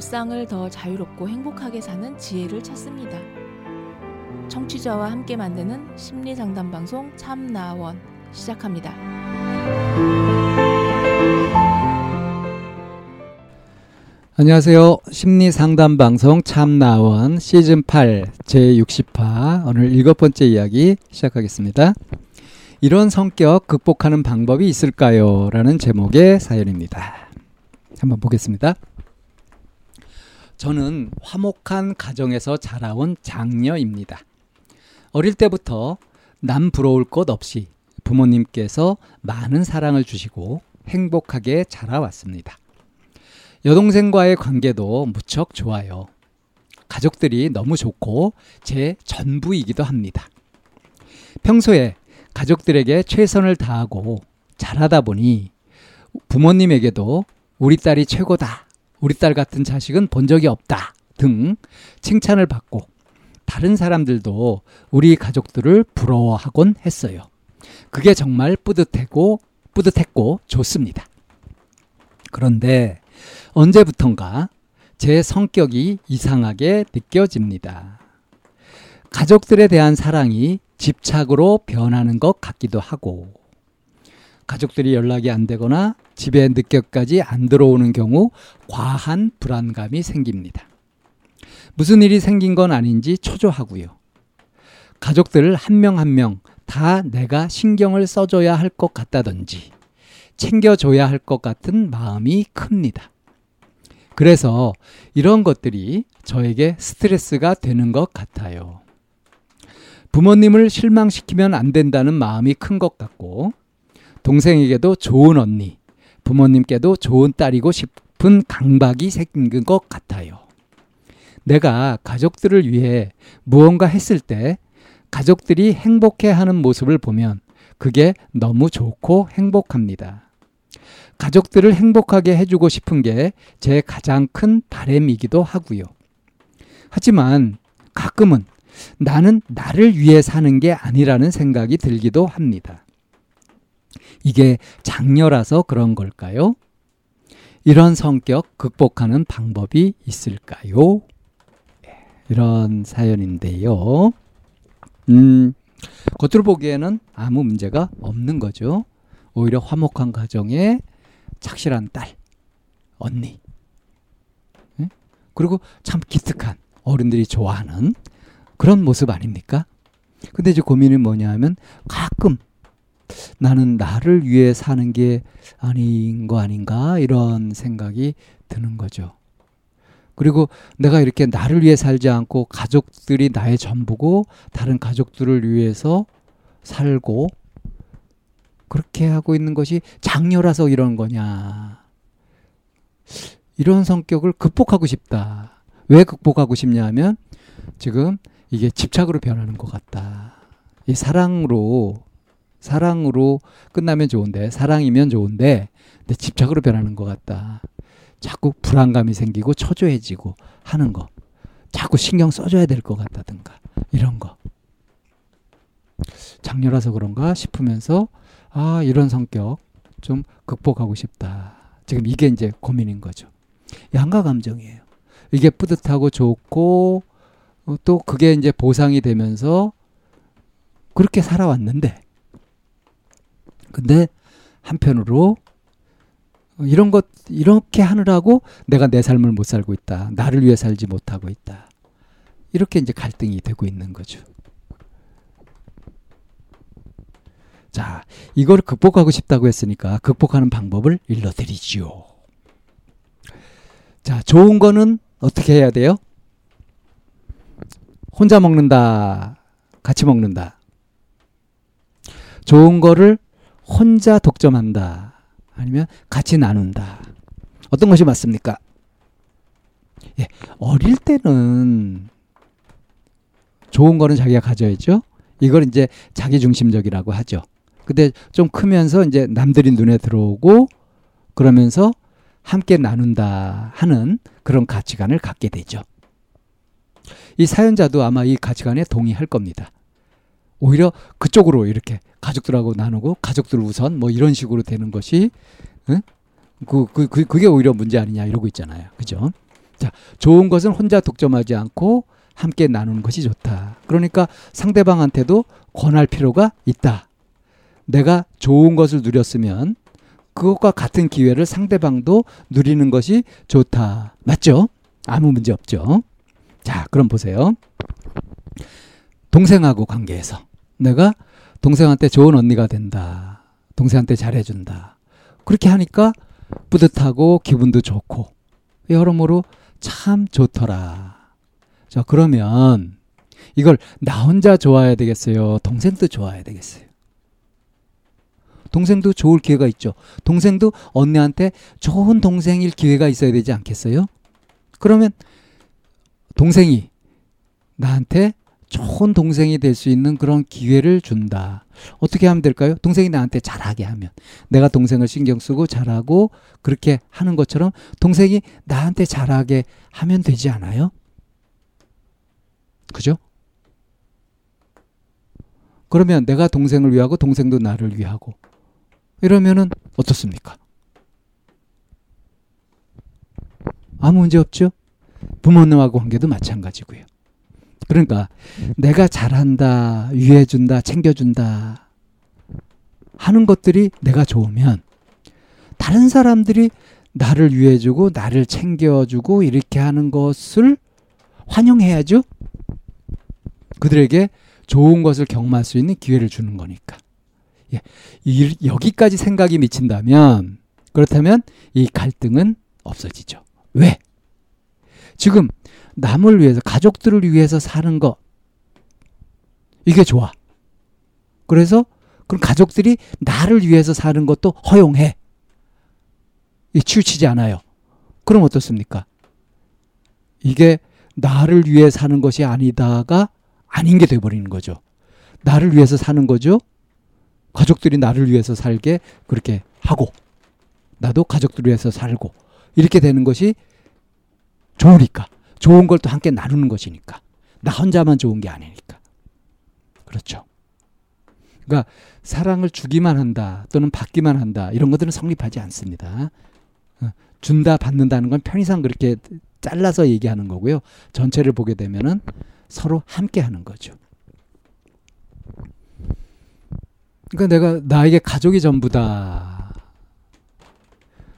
일상을 더 자유롭고 행복하게 사는 지혜를 찾습니다. 청취자와 함께 만드는 심리 상담 방송 참나원 시작합니다. 안녕하세요. 심리 상담 방송 참나원 시즌 8 제60화 오늘 일곱 번째 이야기 시작하겠습니다. 이런 성격 극복하는 방법이 있을까요? 라는 제목의 사연입니다. 한번 보겠습니다. 저는 화목한 가정에서 자라온 장녀입니다. 어릴 때부터 남 부러울 것 없이 부모님께서 많은 사랑을 주시고 행복하게 자라왔습니다. 여동생과의 관계도 무척 좋아요. 가족들이 너무 좋고 제 전부이기도 합니다. 평소에 가족들에게 최선을 다하고 잘하다 보니 부모님에게도 우리 딸이 최고다. 우리 딸 같은 자식은 본 적이 없다. 등 칭찬을 받고 다른 사람들도 우리 가족들을 부러워하곤 했어요. 그게 정말 뿌듯했고, 뿌듯했고 좋습니다. 그런데 언제부턴가 제 성격이 이상하게 느껴집니다. 가족들에 대한 사랑이 집착으로 변하는 것 같기도 하고, 가족들이 연락이 안 되거나 집에 늦게까지 안 들어오는 경우 과한 불안감이 생깁니다. 무슨 일이 생긴 건 아닌지 초조하고요. 가족들 한 명 한 명 다 내가 신경을 써줘야 할 것 같다든지 챙겨줘야 할 것 같은 마음이 큽니다. 그래서 이런 것들이 저에게 스트레스가 되는 것 같아요. 부모님을 실망시키면 안 된다는 마음이 큰 것 같고, 동생에게도 좋은 언니, 부모님께도 좋은 딸이고 싶은 강박이 생긴 것 같아요. 내가 가족들을 위해 무언가 했을 때 가족들이 행복해 하는 모습을 보면 그게 너무 좋고 행복합니다. 가족들을 행복하게 해주고 싶은 게 제 가장 큰 바램이기도 하고요. 하지만 가끔은 나는 나를 위해 사는 게 아니라는 생각이 들기도 합니다. 이게 장녀라서 그런 걸까요? 이런 성격 극복하는 방법이 있을까요? 이런 사연인데요. 음, 겉으로 보기에는 아무 문제가 없는 거죠. 오히려 화목한 가정에 착실한 딸, 언니. 네? 그리고 참 기특한 어른들이 좋아하는 그런 모습 아닙니까? 근데 이제 고민이 뭐냐 하면 가끔 나는 나를 위해 사는 게 아닌 거 아닌가 이런 생각이 드는 거죠. 그리고 내가 이렇게 나를 위해 살지 않고 가족들이 나의 전부고 다른 가족들을 위해서 살고 그렇게 하고 있는 것이 장녀라서 이런 거냐. 이런 성격을 극복하고 싶다. 왜 극복하고 싶냐 하면 지금 이게 집착으로 변하는 것 같다. 이 사랑으로 사랑으로 끝나면 좋은데 사랑이면 좋은데 근데 집착으로 변하는 것 같다. 자꾸 불안감이 생기고 초조해지고 하는 거. 자꾸 신경 써줘야 될 것 같다든가 이런 거. 장녀라서 그런가 싶으면서 아 이런 성격 좀 극복하고 싶다. 지금 이게 이제 고민인 거죠. 양가 감정이에요. 이게 뿌듯하고 좋고 또 그게 이제 보상이 되면서 그렇게 살아왔는데 근데 한편으로 이런 것 이렇게 하느라고 내가 내 삶을 못 살고 있다. 나를 위해 살지 못하고 있다. 이렇게 이제 갈등이 되고 있는 거죠. 자, 이걸 극복하고 싶다고 했으니까 극복하는 방법을 일러드리지요. 자, 좋은 거는 어떻게 해야 돼요? 혼자 먹는다. 같이 먹는다. 좋은 거를 혼자 독점한다. 아니면 같이 나눈다. 어떤 것이 맞습니까? 예, 어릴 때는 좋은 거는 자기가 가져야죠. 이걸 이제 자기 중심적이라고 하죠. 근데 좀 크면서 이제 남들이 눈에 들어오고 그러면서 함께 나눈다 하는 그런 가치관을 갖게 되죠. 이 사연자도 아마 이 가치관에 동의할 겁니다. 오히려 그쪽으로 이렇게 가족들하고 나누고 가족들 우선 뭐 이런 식으로 되는 것이 응? 그, 그, 그, 그게 오히려 문제 아니냐 이러고 있잖아요. 그죠? 자, 좋은 것은 혼자 독점하지 않고 함께 나누는 것이 좋다. 그러니까 상대방한테도 권할 필요가 있다. 내가 좋은 것을 누렸으면 그것과 같은 기회를 상대방도 누리는 것이 좋다. 맞죠? 아무 문제 없죠. 자, 그럼 보세요. 동생하고 관계에서 내가 동생한테 좋은 언니가 된다. 동생한테 잘해준다. 그렇게 하니까 뿌듯하고 기분도 좋고 여러모로 참 좋더라. 자, 그러면 이걸 나 혼자 좋아해야 되겠어요? 동생도 좋아해야 되겠어요? 동생도 좋을 기회가 있죠. 동생도 언니한테 좋은 동생일 기회가 있어야 되지 않겠어요? 그러면 동생이 나한테 좋은 동생이 될 수 있는 그런 기회를 준다. 어떻게 하면 될까요? 동생이 나한테 잘하게 하면. 내가 동생을 신경 쓰고 잘하고 그렇게 하는 것처럼 동생이 나한테 잘하게 하면 되지 않아요? 그죠? 그러면 내가 동생을 위하고 동생도 나를 위하고 이러면은 어떻습니까? 아무 문제 없죠? 부모님하고 관계도 마찬가지고요. 그러니까 내가 잘한다, 위해준다, 챙겨준다 하는 것들이 내가 좋으면 다른 사람들이 나를 위해주고 나를 챙겨주고 이렇게 하는 것을 환영해야죠. 그들에게 좋은 것을 경험할 수 있는 기회를 주는 거니까. 예, 이, 여기까지 생각이 미친다면 그렇다면 이 갈등은 없어지죠. 왜? 지금 남을 위해서 가족들을 위해서 사는 것 이게 좋아. 그래서 그럼 가족들이 나를 위해서 사는 것도 허용해. 이 치우치지 않아요. 그럼 어떻습니까? 이게 나를 위해 사는 것이 아니다가 아닌 게 돼버리는 거죠. 나를 위해서 사는 거죠. 가족들이 나를 위해서 살게 그렇게 하고 나도 가족들을 위해서 살고 이렇게 되는 것이 좋으니까 좋은 걸 또 함께 나누는 것이니까 나 혼자만 좋은 게 아니니까 그렇죠. 그러니까 사랑을 주기만 한다 또는 받기만 한다 이런 것들은 성립하지 않습니다. 어, 준다 받는다는 건 편의상 그렇게 잘라서 얘기하는 거고요. 전체를 보게 되면은 서로 함께 하는 거죠. 그러니까 내가 나에게 가족이 전부다.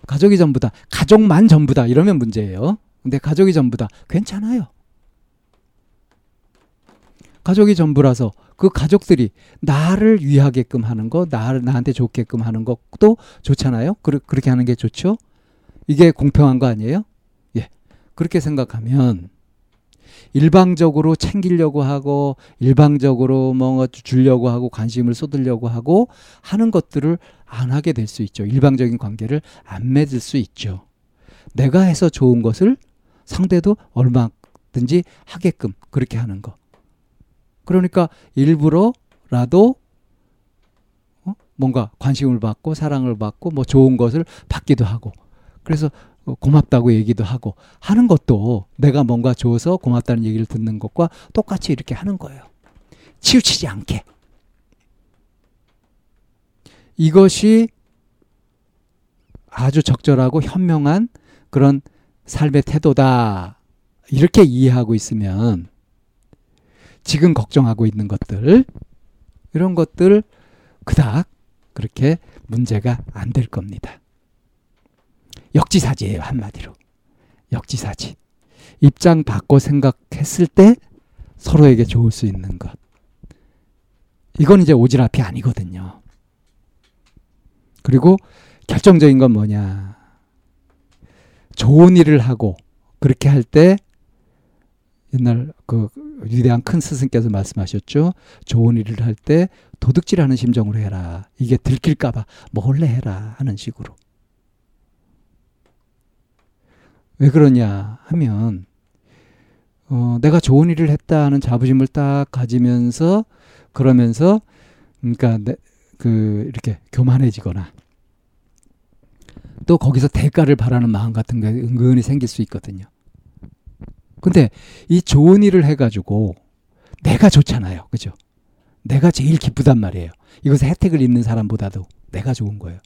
가족이 전부다. 가족만 전부다. 이러면 문제예요. 근데 가족이 전부다. 괜찮아요. 가족이 전부라서 그 가족들이 나를 위하게끔 하는 거, 나, 나한테 좋게끔 하는 것도 좋잖아요. 그, 그렇게 하는 게 좋죠. 이게 공평한 거 아니에요? 예. 그렇게 생각하면 일방적으로 챙기려고 하고 일방적으로 뭔가 주려고 하고 관심을 쏟으려고 하고 하는 것들을 안 하게 될 수 있죠. 일방적인 관계를 안 맺을 수 있죠. 내가 해서 좋은 것을 상대도 얼마든지 하게끔 그렇게 하는 거. 그러니까 일부러라도 어? 뭔가 관심을 받고 사랑을 받고 뭐 좋은 것을 받기도 하고 그래서 고맙다고 얘기도 하고 하는 것도 내가 뭔가 줘서 고맙다는 얘기를 듣는 것과 똑같이 이렇게 하는 거예요. 치우치지 않게. 이것이 아주 적절하고 현명한 그런 삶의 태도다. 이렇게 이해하고 있으면 지금 걱정하고 있는 것들, 이런 것들 그닥 그렇게 문제가 안 될 겁니다. 역지사지예요, 한마디로. 역지사지. 입장 바꿔 생각했을 때 서로에게 좋을 수 있는 것. 이건 이제 오지랖이 아니거든요. 그리고 결정적인 건 뭐냐. 좋은 일을 하고 그렇게 할 때 옛날 그 위대한 큰 스승께서 말씀하셨죠. 좋은 일을 할 때 도둑질하는 심정으로 해라. 이게 들킬까봐 몰래 해라 하는 식으로. 왜 그러냐 하면 어, 내가 좋은 일을 했다는 자부심을 딱 가지면서 그러면서 그러니까 내, 그 이렇게 교만해지거나 또 거기서 대가를 바라는 마음 같은 게 은근히 생길 수 있거든요. 근데 이 좋은 일을 해가지고 내가 좋잖아요. 그죠? 내가 제일 기쁘단 말이에요. 이것에 혜택을 입는 사람보다도 내가 좋은 거예요.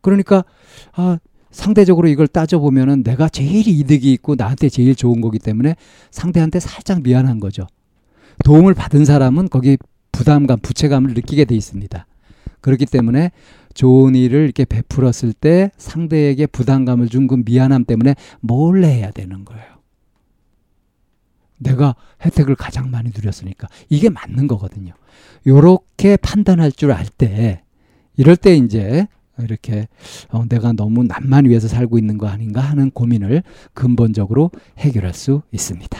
그러니까, 아, 상대적으로 이걸 따져보면은 내가 제일 이득이 있고 나한테 제일 좋은 거기 때문에 상대한테 살짝 미안한 거죠. 도움을 받은 사람은 거기 부담감, 부채감을 느끼게 돼 있습니다. 그렇기 때문에 좋은 일을 이렇게 베풀었을 때 상대에게 부담감을 준 그 미안함 때문에 몰래 해야 되는 거예요. 내가 혜택을 가장 많이 누렸으니까 이게 맞는 거거든요. 요렇게 판단할 줄 알 때 이럴 때 이제 이렇게 어, 내가 너무 남만 위해서 살고 있는 거 아닌가 하는 고민을 근본적으로 해결할 수 있습니다.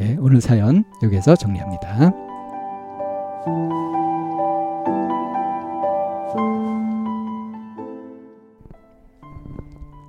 예, 오늘 사연 여기서 정리합니다.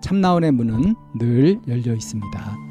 참나원의 문은 늘 열려 있습니다.